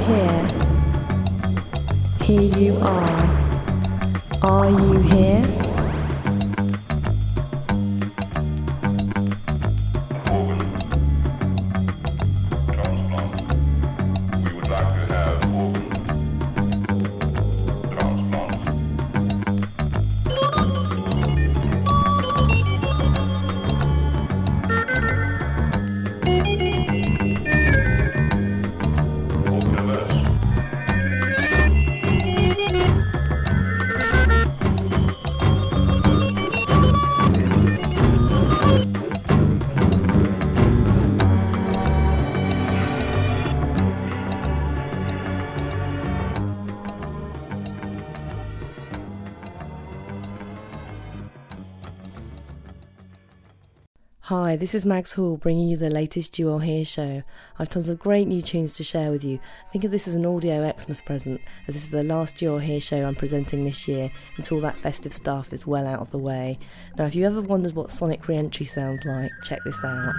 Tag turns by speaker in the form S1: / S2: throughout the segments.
S1: here. Here you are. Are you here? This is Max Hall bringing you the latest Are Here show. I have tons of great new tunes to share with you. Think of this as an audio Xmas present, as this is the last Are Here show I'm presenting this year until that festive stuff is well out of the way. Now, if you ever wondered what Sonic Reentry sounds like, check this out.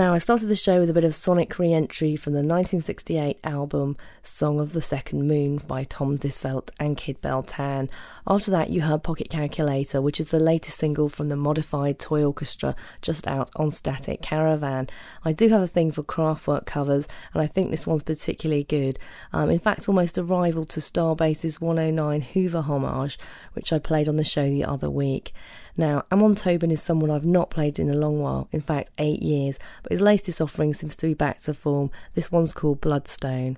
S1: Now, I started the show with a bit of sonic re entry from the 1968 album Song of the Second Moon by Tom Dissevelt and Kid Baltan. After that, you heard Pocket Calculator, which is the latest single from the modified toy orchestra just out on Static Caravan. I do have a thing for Kraftwerk covers, and I think this one's particularly good. Um, in fact, almost a rival to Starbase's 109 Hoover homage, which I played on the show the other week. Now, Amon Tobin is someone I've not played in a long while, in fact, eight years, but his latest offering seems to be back to form. This one's called Bloodstone.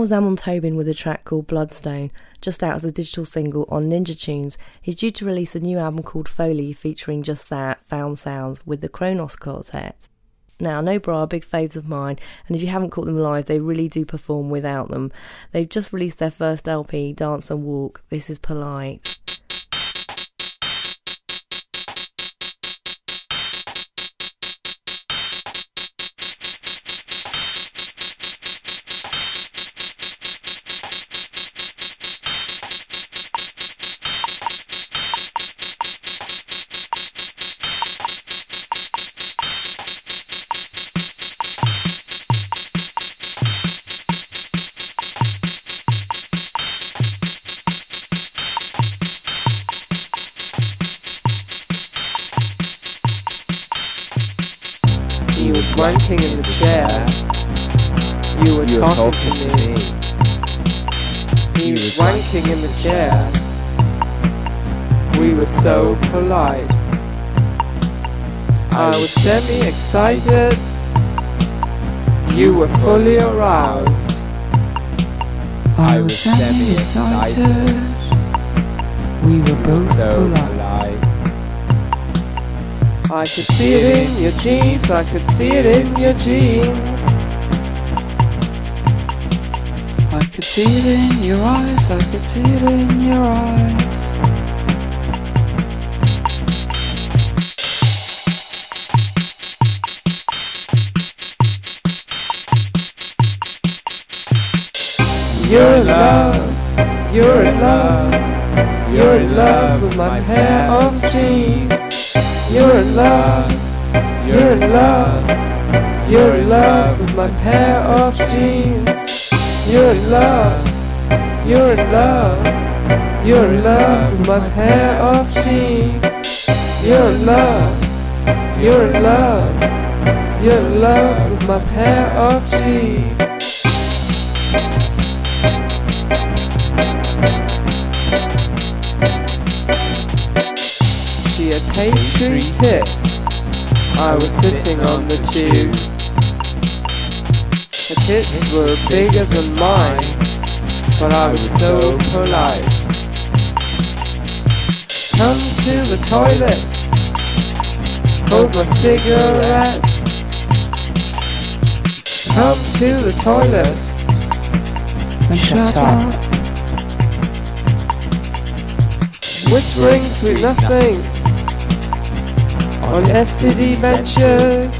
S1: Was Amon Tobin with a track called Bloodstone, just out as a digital single on Ninja Tunes. He's due to release a new album called Foley featuring just that, Found Sounds, with the Kronos Quartet. Now, No Bra are big faves of mine, and if you haven't caught them live, they really do perform without them. They've just released their first LP, Dance and Walk. This is Polite.
S2: Wanking in the chair. You were
S3: You were
S2: talking,
S3: talking
S2: to
S3: to
S2: me. He was wanking in the chair. We were so polite. I was semi-excited. You were fully aroused.
S3: I was semi-excited.
S2: We were both
S3: So
S2: polite. I could see it in your jeans, I could see it in your jeans. I could see it in your eyes, I could see it in your eyes. You're in love, you're in love, you're in love with my pair of jeans. You're in love, you're in love, you're in love with my pair of jeans. You're in love, you're in love, you're in love with my pair of jeans. You're in love, you're in love, you're in love with my pair of jeans. Pastry tits. I was sitting on the tube. Her tits were bigger than mine, but I was so polite. Come to the toilet. Hold my cigarette. Come to the toilet. And shut up. Whispering sweet nothings on STD benches.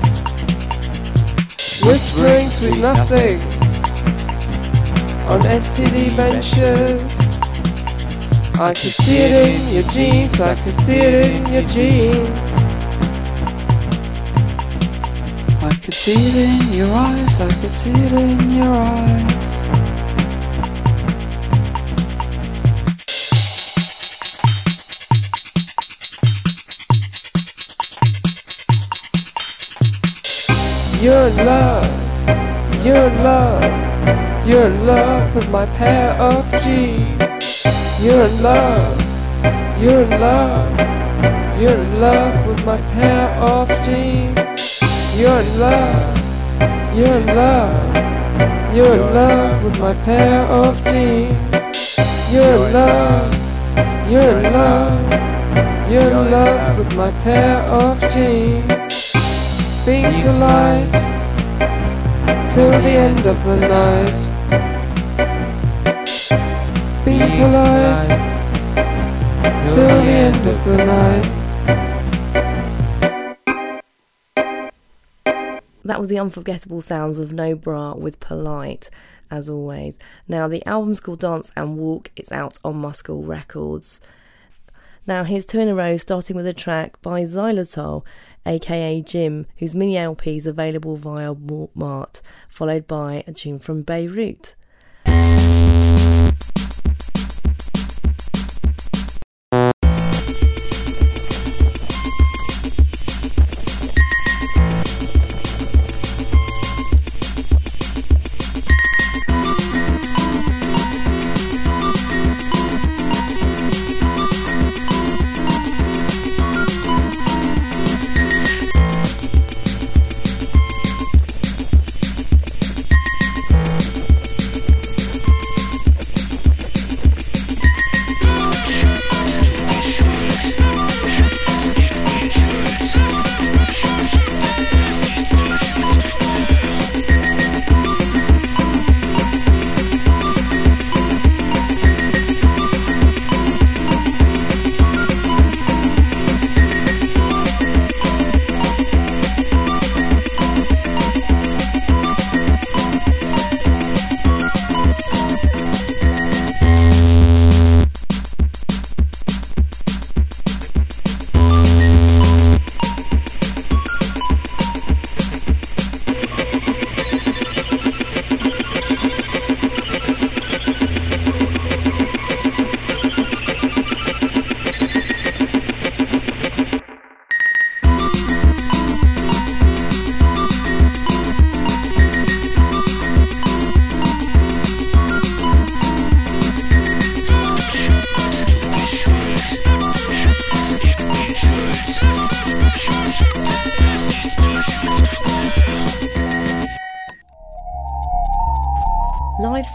S2: Whispering sweet nothings on STD benches. I could see it in your jeans, I could see it in your jeans. I could see it in your eyes, I could see it in your eyes. You're love, you're love, you're love with my pair of jeans. You're in love, you're in love, you're in love with my pair of jeans. You're love, you're love, you're in love with my pair of jeans. You're love, you're love, you're in love with my pair of jeans. Be polite till the end of the night. Be polite till the end of the night.
S1: That was the unforgettable sounds of No Bra with Polite, as always. Now, the album's called Dance and Walk. It's out on Muscle Records. Now, here's two in a row, starting with a track by Xylitol, aka Jim, whose mini LP is available via Walmart, followed by a tune from Beirut.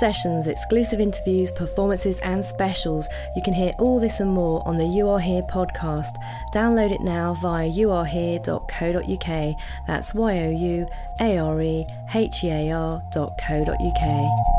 S4: Sessions, exclusive interviews, performances, and specials. You can hear all this and more on the You Are Here podcast. Download it now via youarehere.co.uk. That's Y O U A R E H E A R.co.uk.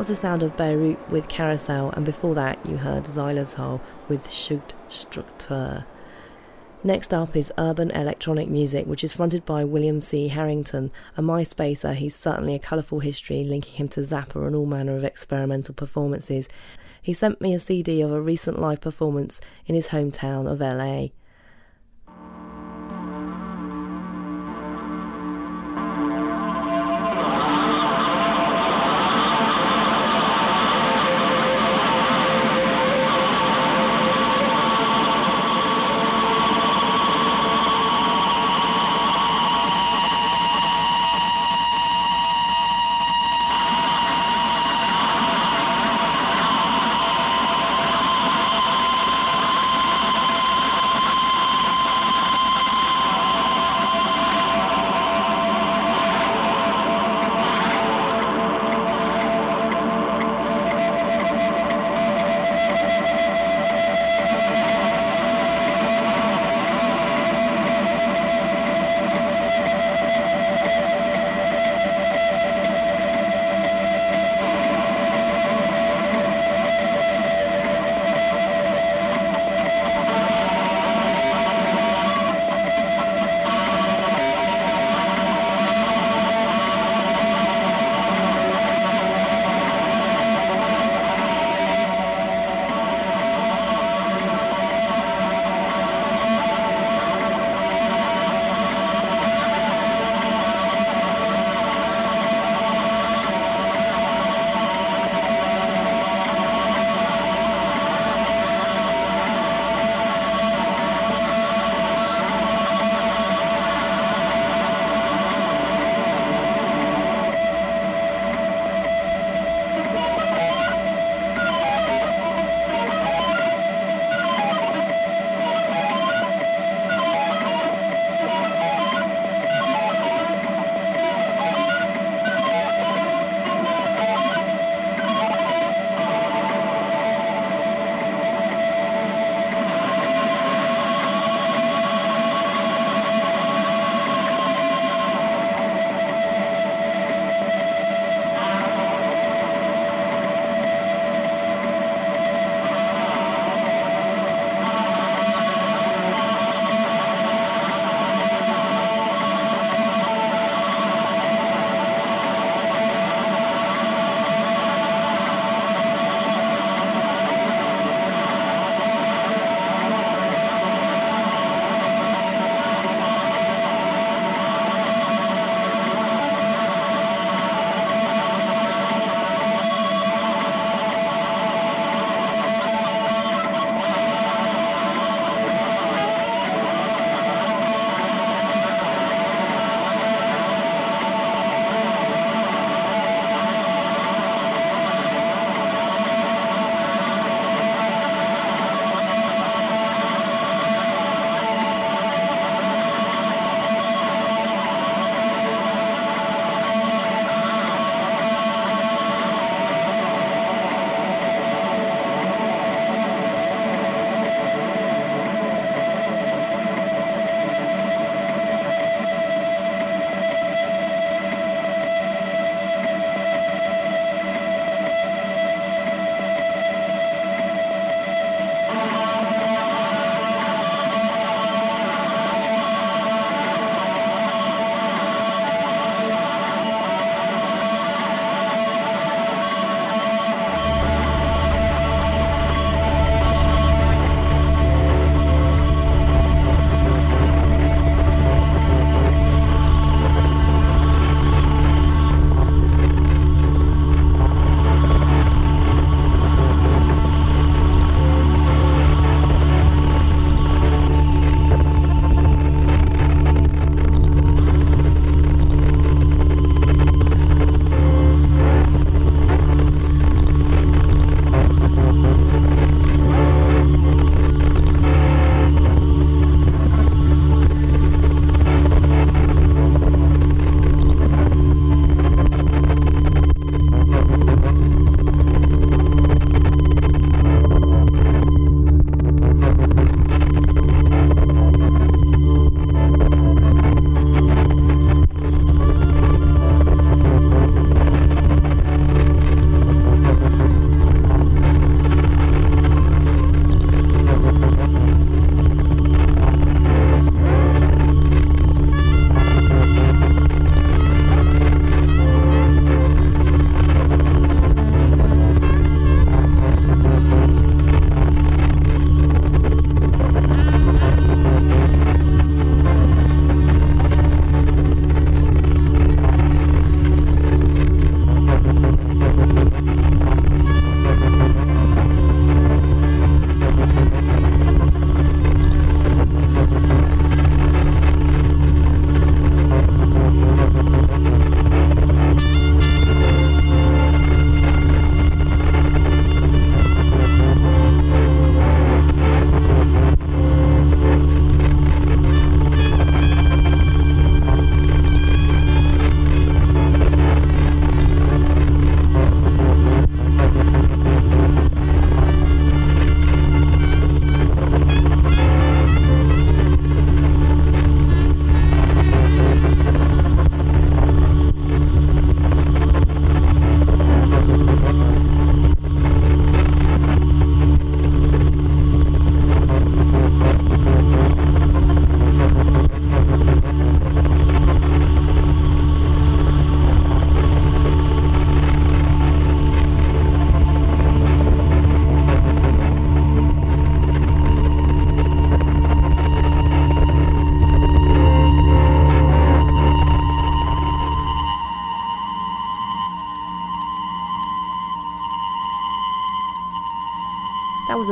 S1: was the sound of Beirut with Carousel, and before that, you heard Xylitol with Schucht Struktur. Next up is Urban Electronic Music, which is fronted by William C. Harrington, a MySpacer. He's certainly a colourful history linking him to Zappa and all manner of experimental performances. He sent me a CD of a recent live performance in his hometown of LA.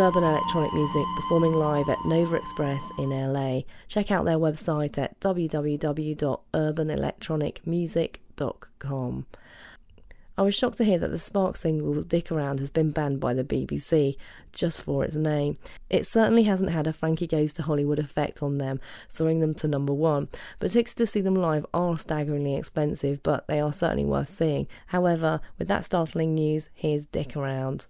S1: Urban electronic music performing live at Nova Express in LA. Check out their website at www.urbanelectronicmusic.com. I was shocked to hear that the Sparks single Dick Around has been banned by the BBC just for its name. It certainly hasn't had a Frankie Goes to Hollywood effect on them, soaring them to number one, but tickets to see them live are staggeringly expensive, but they are certainly worth seeing. However, with that startling news, here's Dick Around.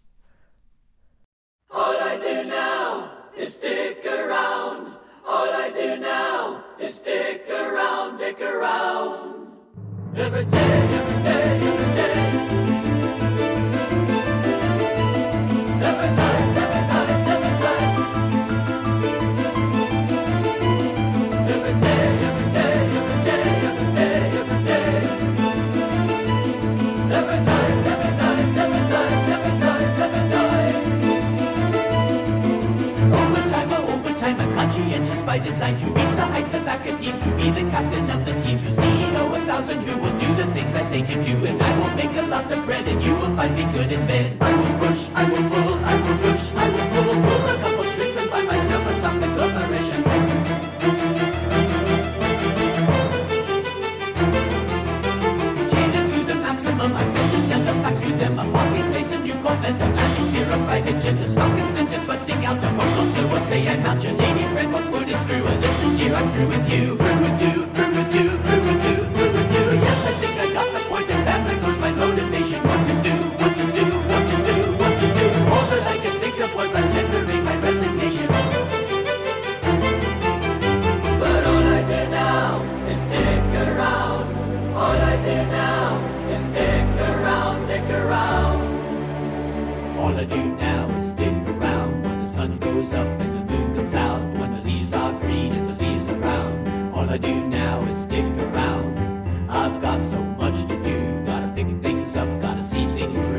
S5: All I do now is stick around. All I do now is stick around, dick around. Every day,
S6: conscientious by design to reach the heights of academe, to be the captain of the team, to CEO a thousand who will do the things I say to do, and I will make a lot of bread, and you will find me good in bed. I will push, I will pull, I will push, I will pull, pull a couple strings and find myself atop the conglomeration. A private jet, a stock incentive busting out the vocal, so I say I'm out your lady friend, will put it through, and listen here, I'm through with you, through with you, through with you, through with you, up and the moon comes out, when the leaves are green and the leaves are brown. All I do now is stick around. I've got so much to do, gotta pick things up, gotta see things through.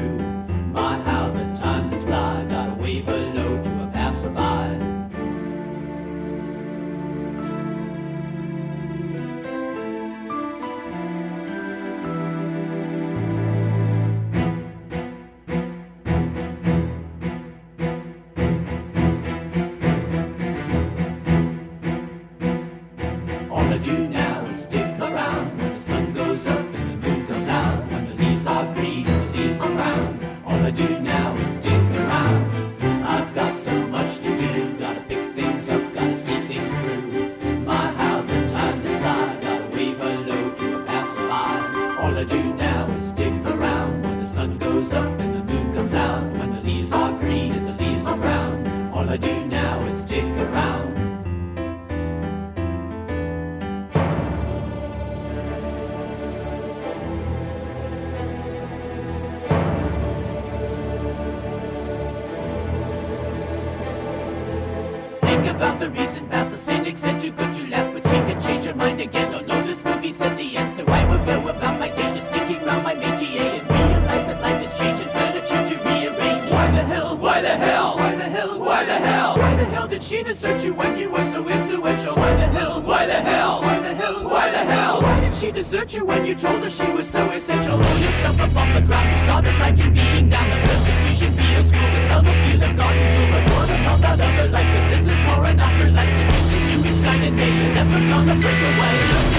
S6: About the recent past, the cynic said too good to last, but she could change her mind again. Oh no, this movie said the so I will go about my day, just sticking around my métier did she desert you when you were so influential? Why the hell? Why the hell? Why the hell? Why the hell? Why did she desert you when you told her she was so essential? Pull yourself up off the ground, you started liking being down. The persecution via school, the subtle feel of garden tools, but what about that other life? Cause this is more an afterlife, seducing you each night and day. You're never gonna break away.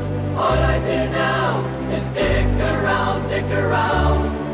S6: all I do now is stick around. Sun goes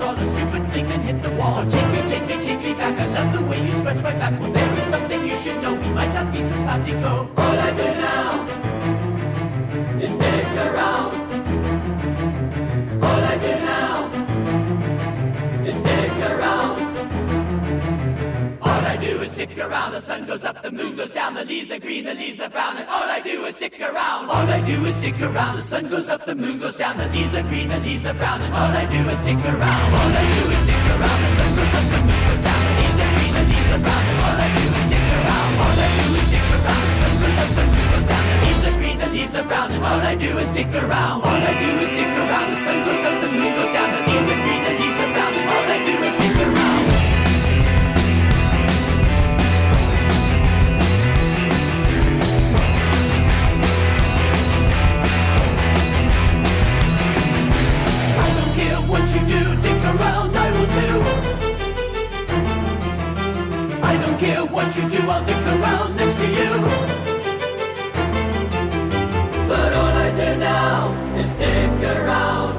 S6: all a stupid thing and hit the wall. So take me, take me, take me back. I love the way you stretch my back. Well, there is something you should know. We might not be simpatico.
S5: All I do stick around.
S6: The sun goes up, the moon goes down, the leaves are green, the leaves are brown, and all I do is stick around. All I do is stick around. The sun goes up, the moon goes down, the leaves are green, the leaves are brown, and all I do is stick around. All I do is stick around. The sun goes up, the moon goes down, the leaves are green, the leaves are brown, and all I do is stick around. All I do is stick around. The sun goes up, the moon goes down, the leaves are green, the leaves are brown, and all I do is stick around. All I do is stick around. The sun goes up, the moon goes down, the leaves are green, the leaves are brown, and all I do is stick around. Around, I will do. I don't care what you do, I'll dick around next to you.
S5: But all I do now is stick around.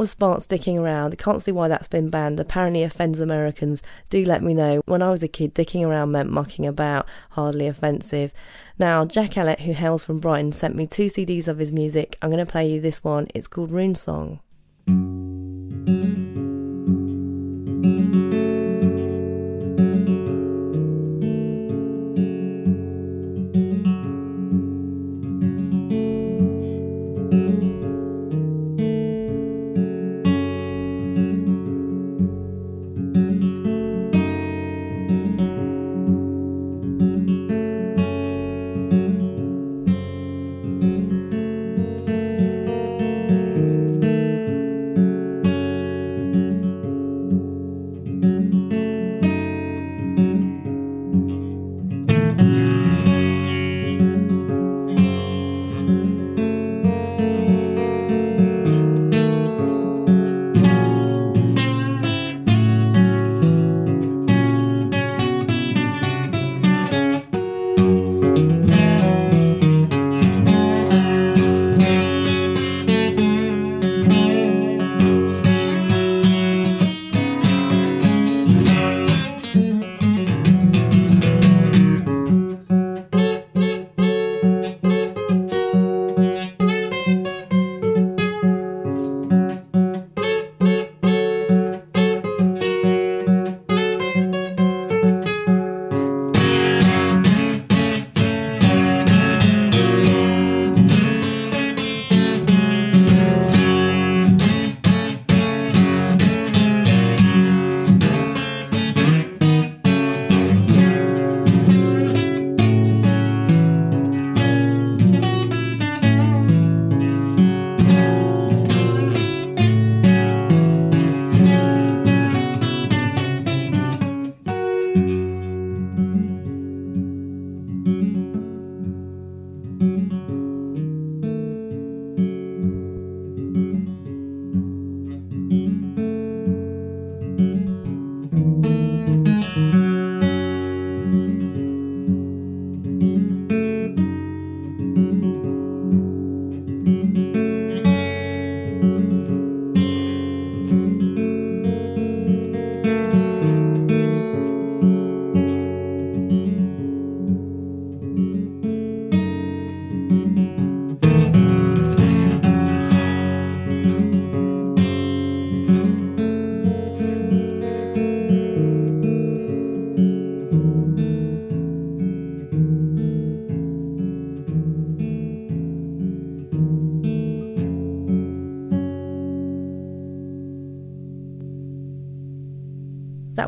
S1: Was Sparks sticking around. I can't see why that's been banned. Apparently offends Americans. Do let me know. When I was a kid, dicking around meant mucking about, hardly offensive. Now, Jack Elliott, who hails from Brighton, sent me two CDs of his music. I'm going to play you this one. It's called Rune Song.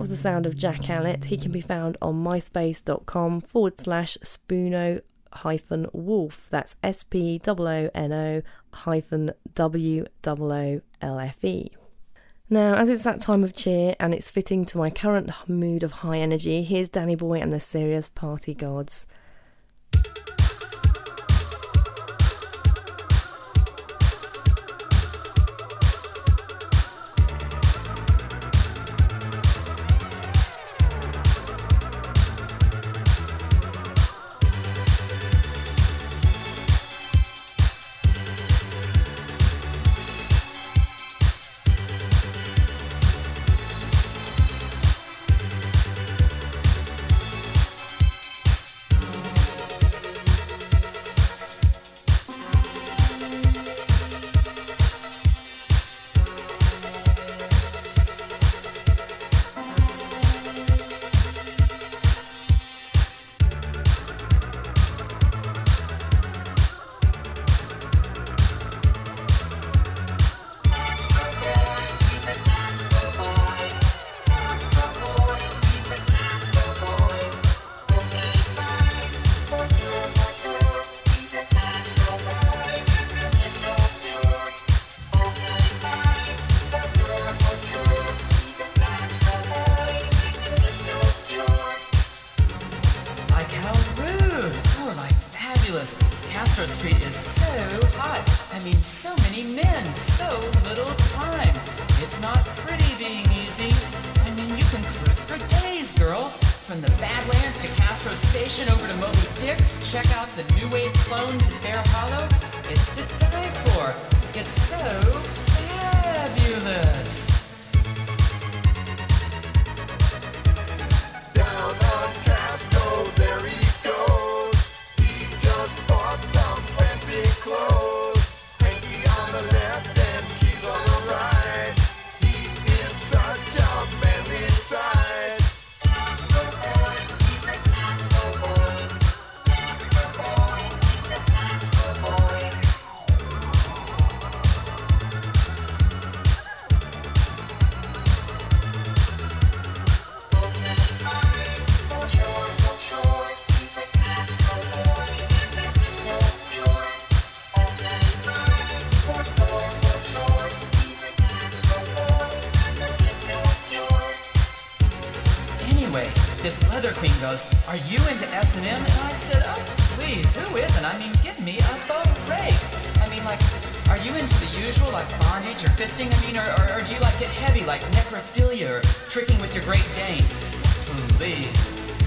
S1: Was the sound of Jack Allett. He can be found on myspace.com forward slash spoono hyphen wolf. That's S P O O N O hyphen W O O L F E. Now, as it's that time of cheer and it's fitting to my current mood of high energy, here's Danny Boy and the Serious Party Gods.
S7: Mean, or, or, or do you like get heavy, like necrophilia or tricking with your Great Dane? Please."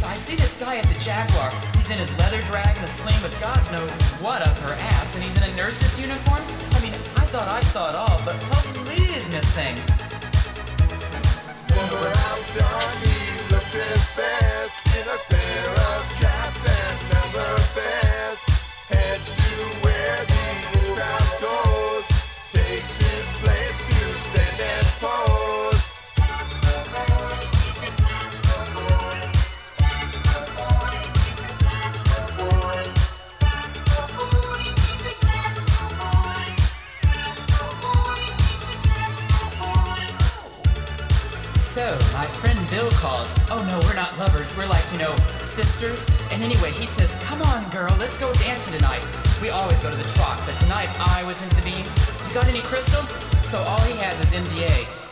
S7: So I see this guy at the Jaguar. He's in his leather drag and a sling with God knows what up her ass, and he's in a nurse's uniform. I mean, I thought I saw it all, but please, Miss Thing.
S8: When
S7: We always go to the Troc, but tonight I was into the beam. You got any crystal? So all he has is MDA.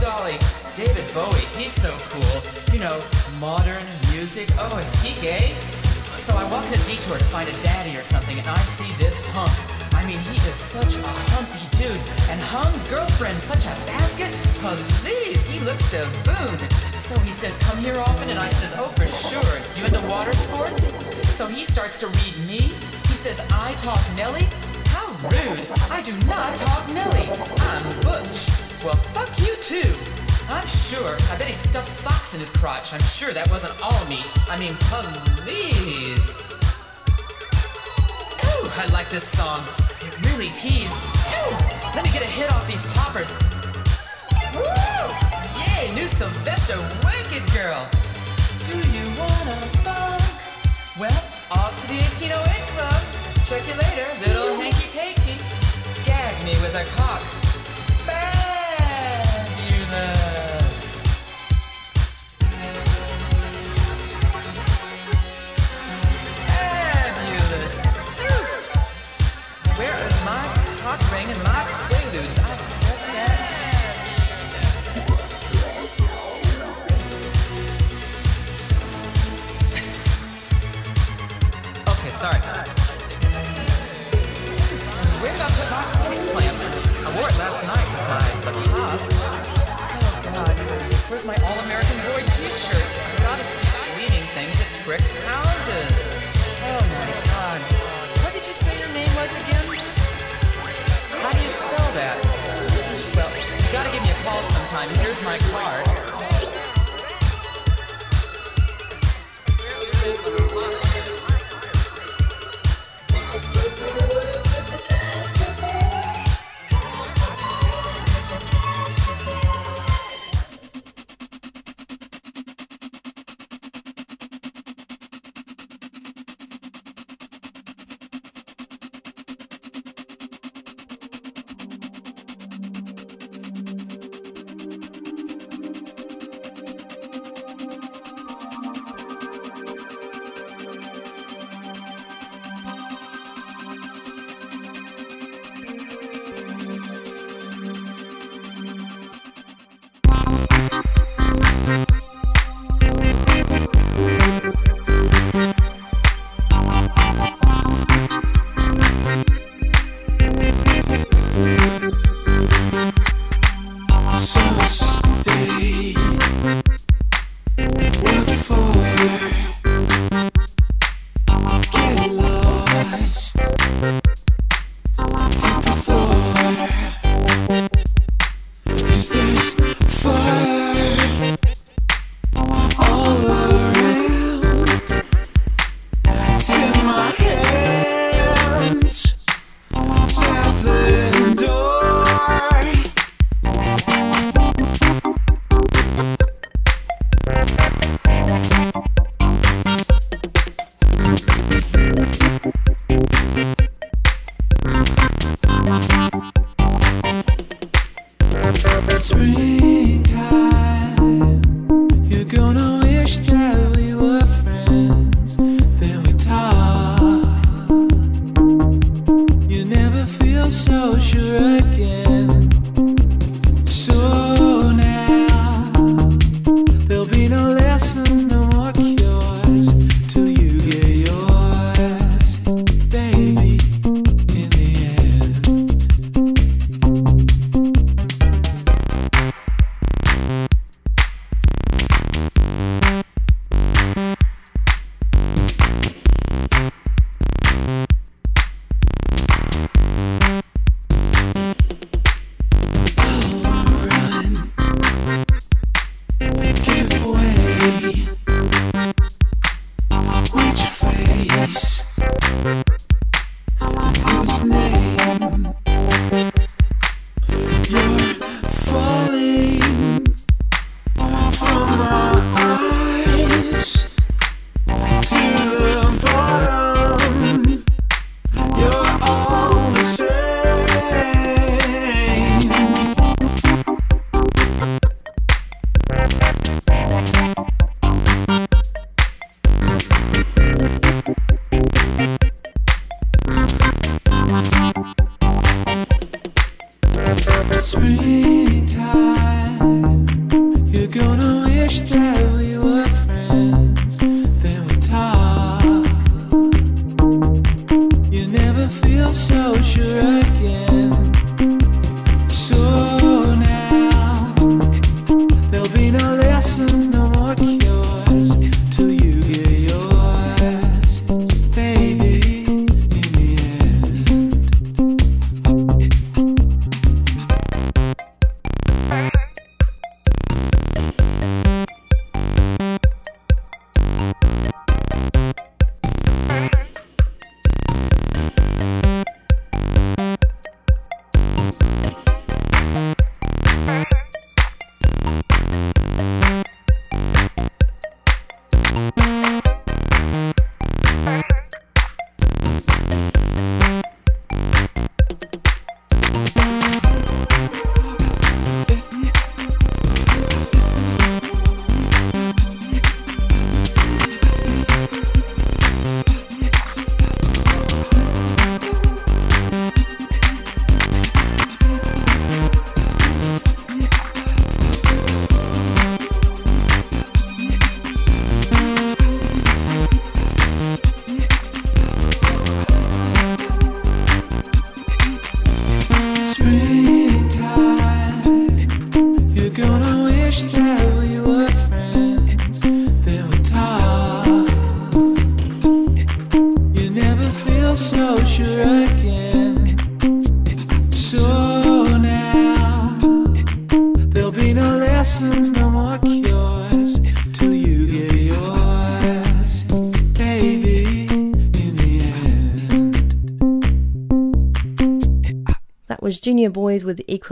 S7: Dolly. David Bowie, he's so cool. You know, modern music. Oh, is he gay? So I walk in a detour to find a daddy or something, and I see this punk. I mean, he is such a humpy dude. And hung girlfriend, such a basket. Please, he looks divoon. So he says, come here often, and I says, oh, for sure. You into water sports? So he starts to read me. He says, I talk Nelly? How rude. I do not talk Nelly. I'm Butch. Well, fuck you too. I'm sure. I bet he stuffed socks in his crotch. I'm sure that wasn't all meat. I mean, please. Ooh, I like this song. It really pees. Ooh, let me get a hit off these poppers. Woo! Yay, new Sylvester Wicked Girl. Do you wanna funk? Well, off to the 1808 Club. Check you later, little hanky panky. Gag me with a cock. Fabulous. Where's my All-American Boy T-shirt? Gotta keep leaving things at Trick's houses. Oh my God. What did you say your name was again? How do you spell that?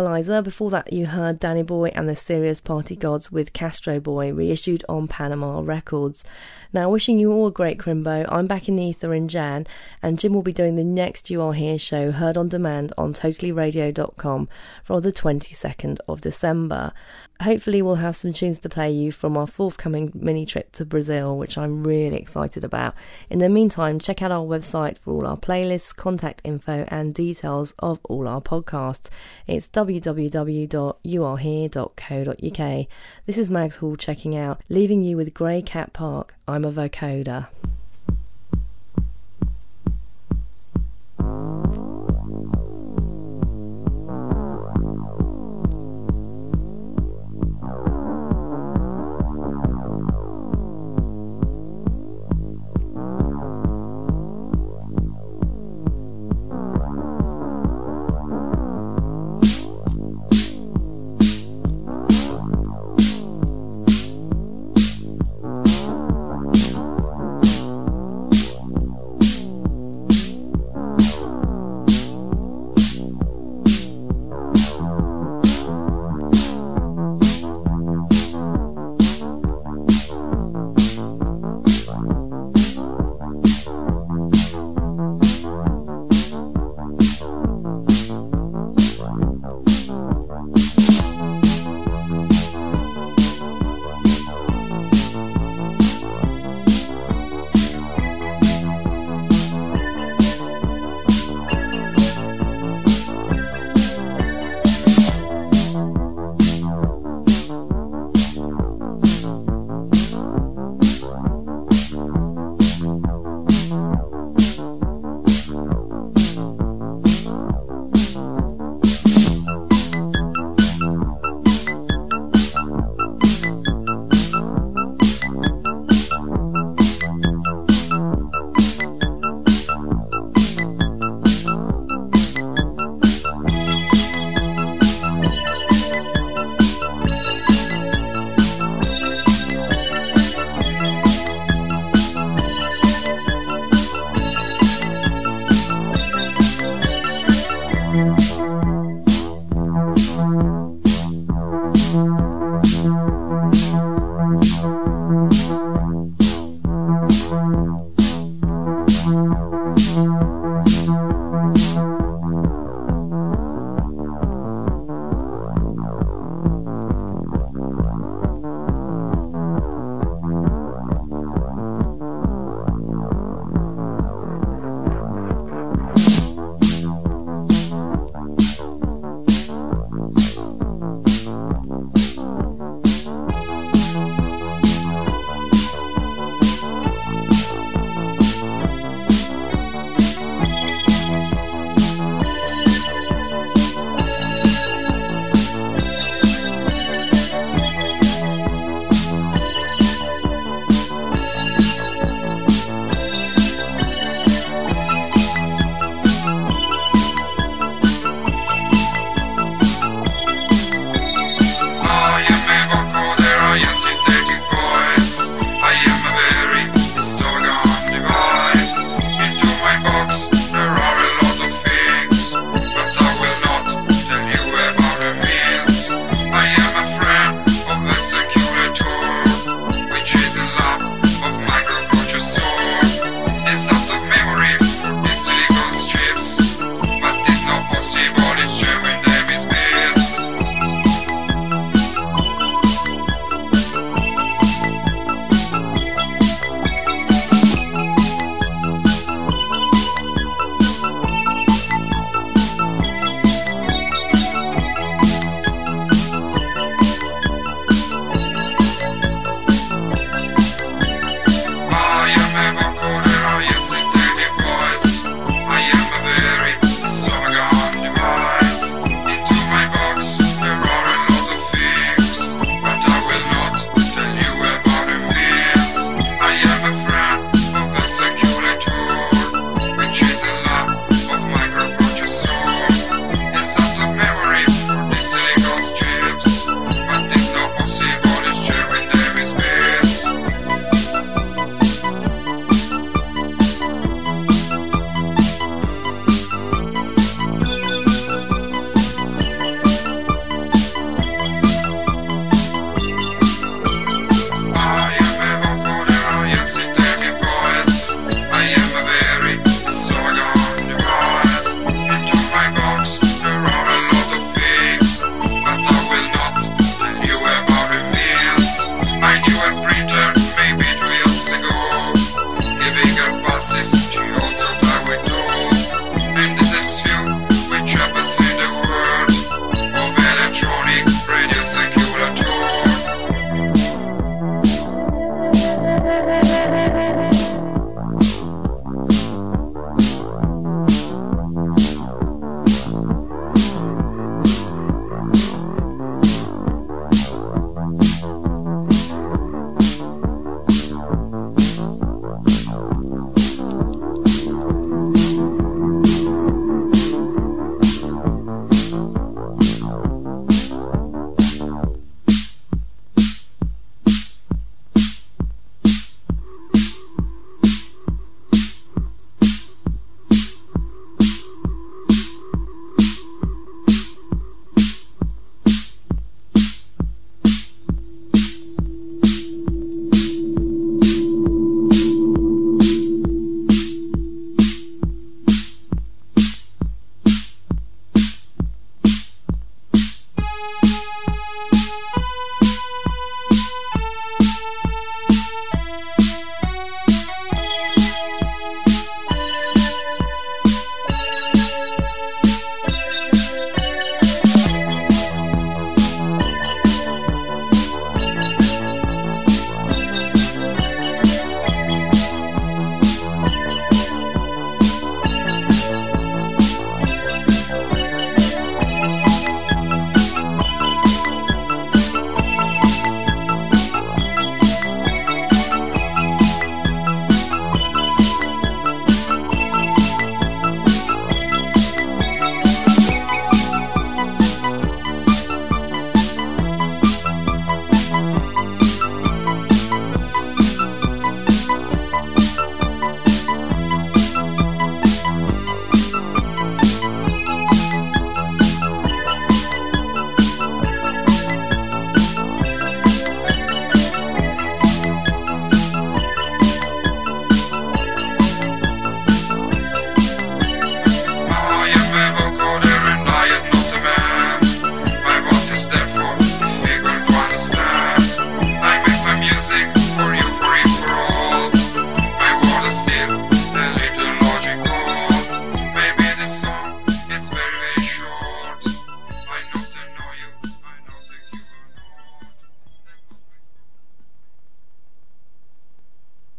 S1: Equalizer. Before that, you heard Danny Boy and the Serious Party Gods with Castro Boy, reissued on Panama Records. Now, wishing you all a great Crimbo. I'm back in the ether in Jan, and Jim will be doing the next You Are Here show, heard on demand on totallyradio.com for the 22nd of December. Hopefully, we'll have some tunes to play you from our forthcoming mini trip to Brazil, which I'm really excited about. In the meantime, check out our website for all our playlists, contact info, and details of all our podcasts. It's www.youarehere.co.uk. This is Mags Hall checking out, leaving you with Grey Cat Park. I'm a vocoder.